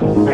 Boy, you're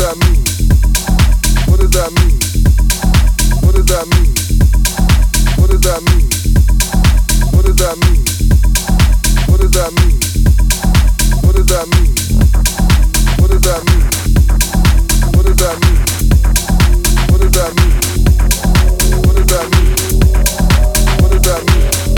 that mean? What does that mean? What does that mean? What does that mean? What does that mean? What does that mean? What does that mean? What does that mean? What does that mean? What does that mean? What does that mean? What does that mean?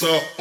But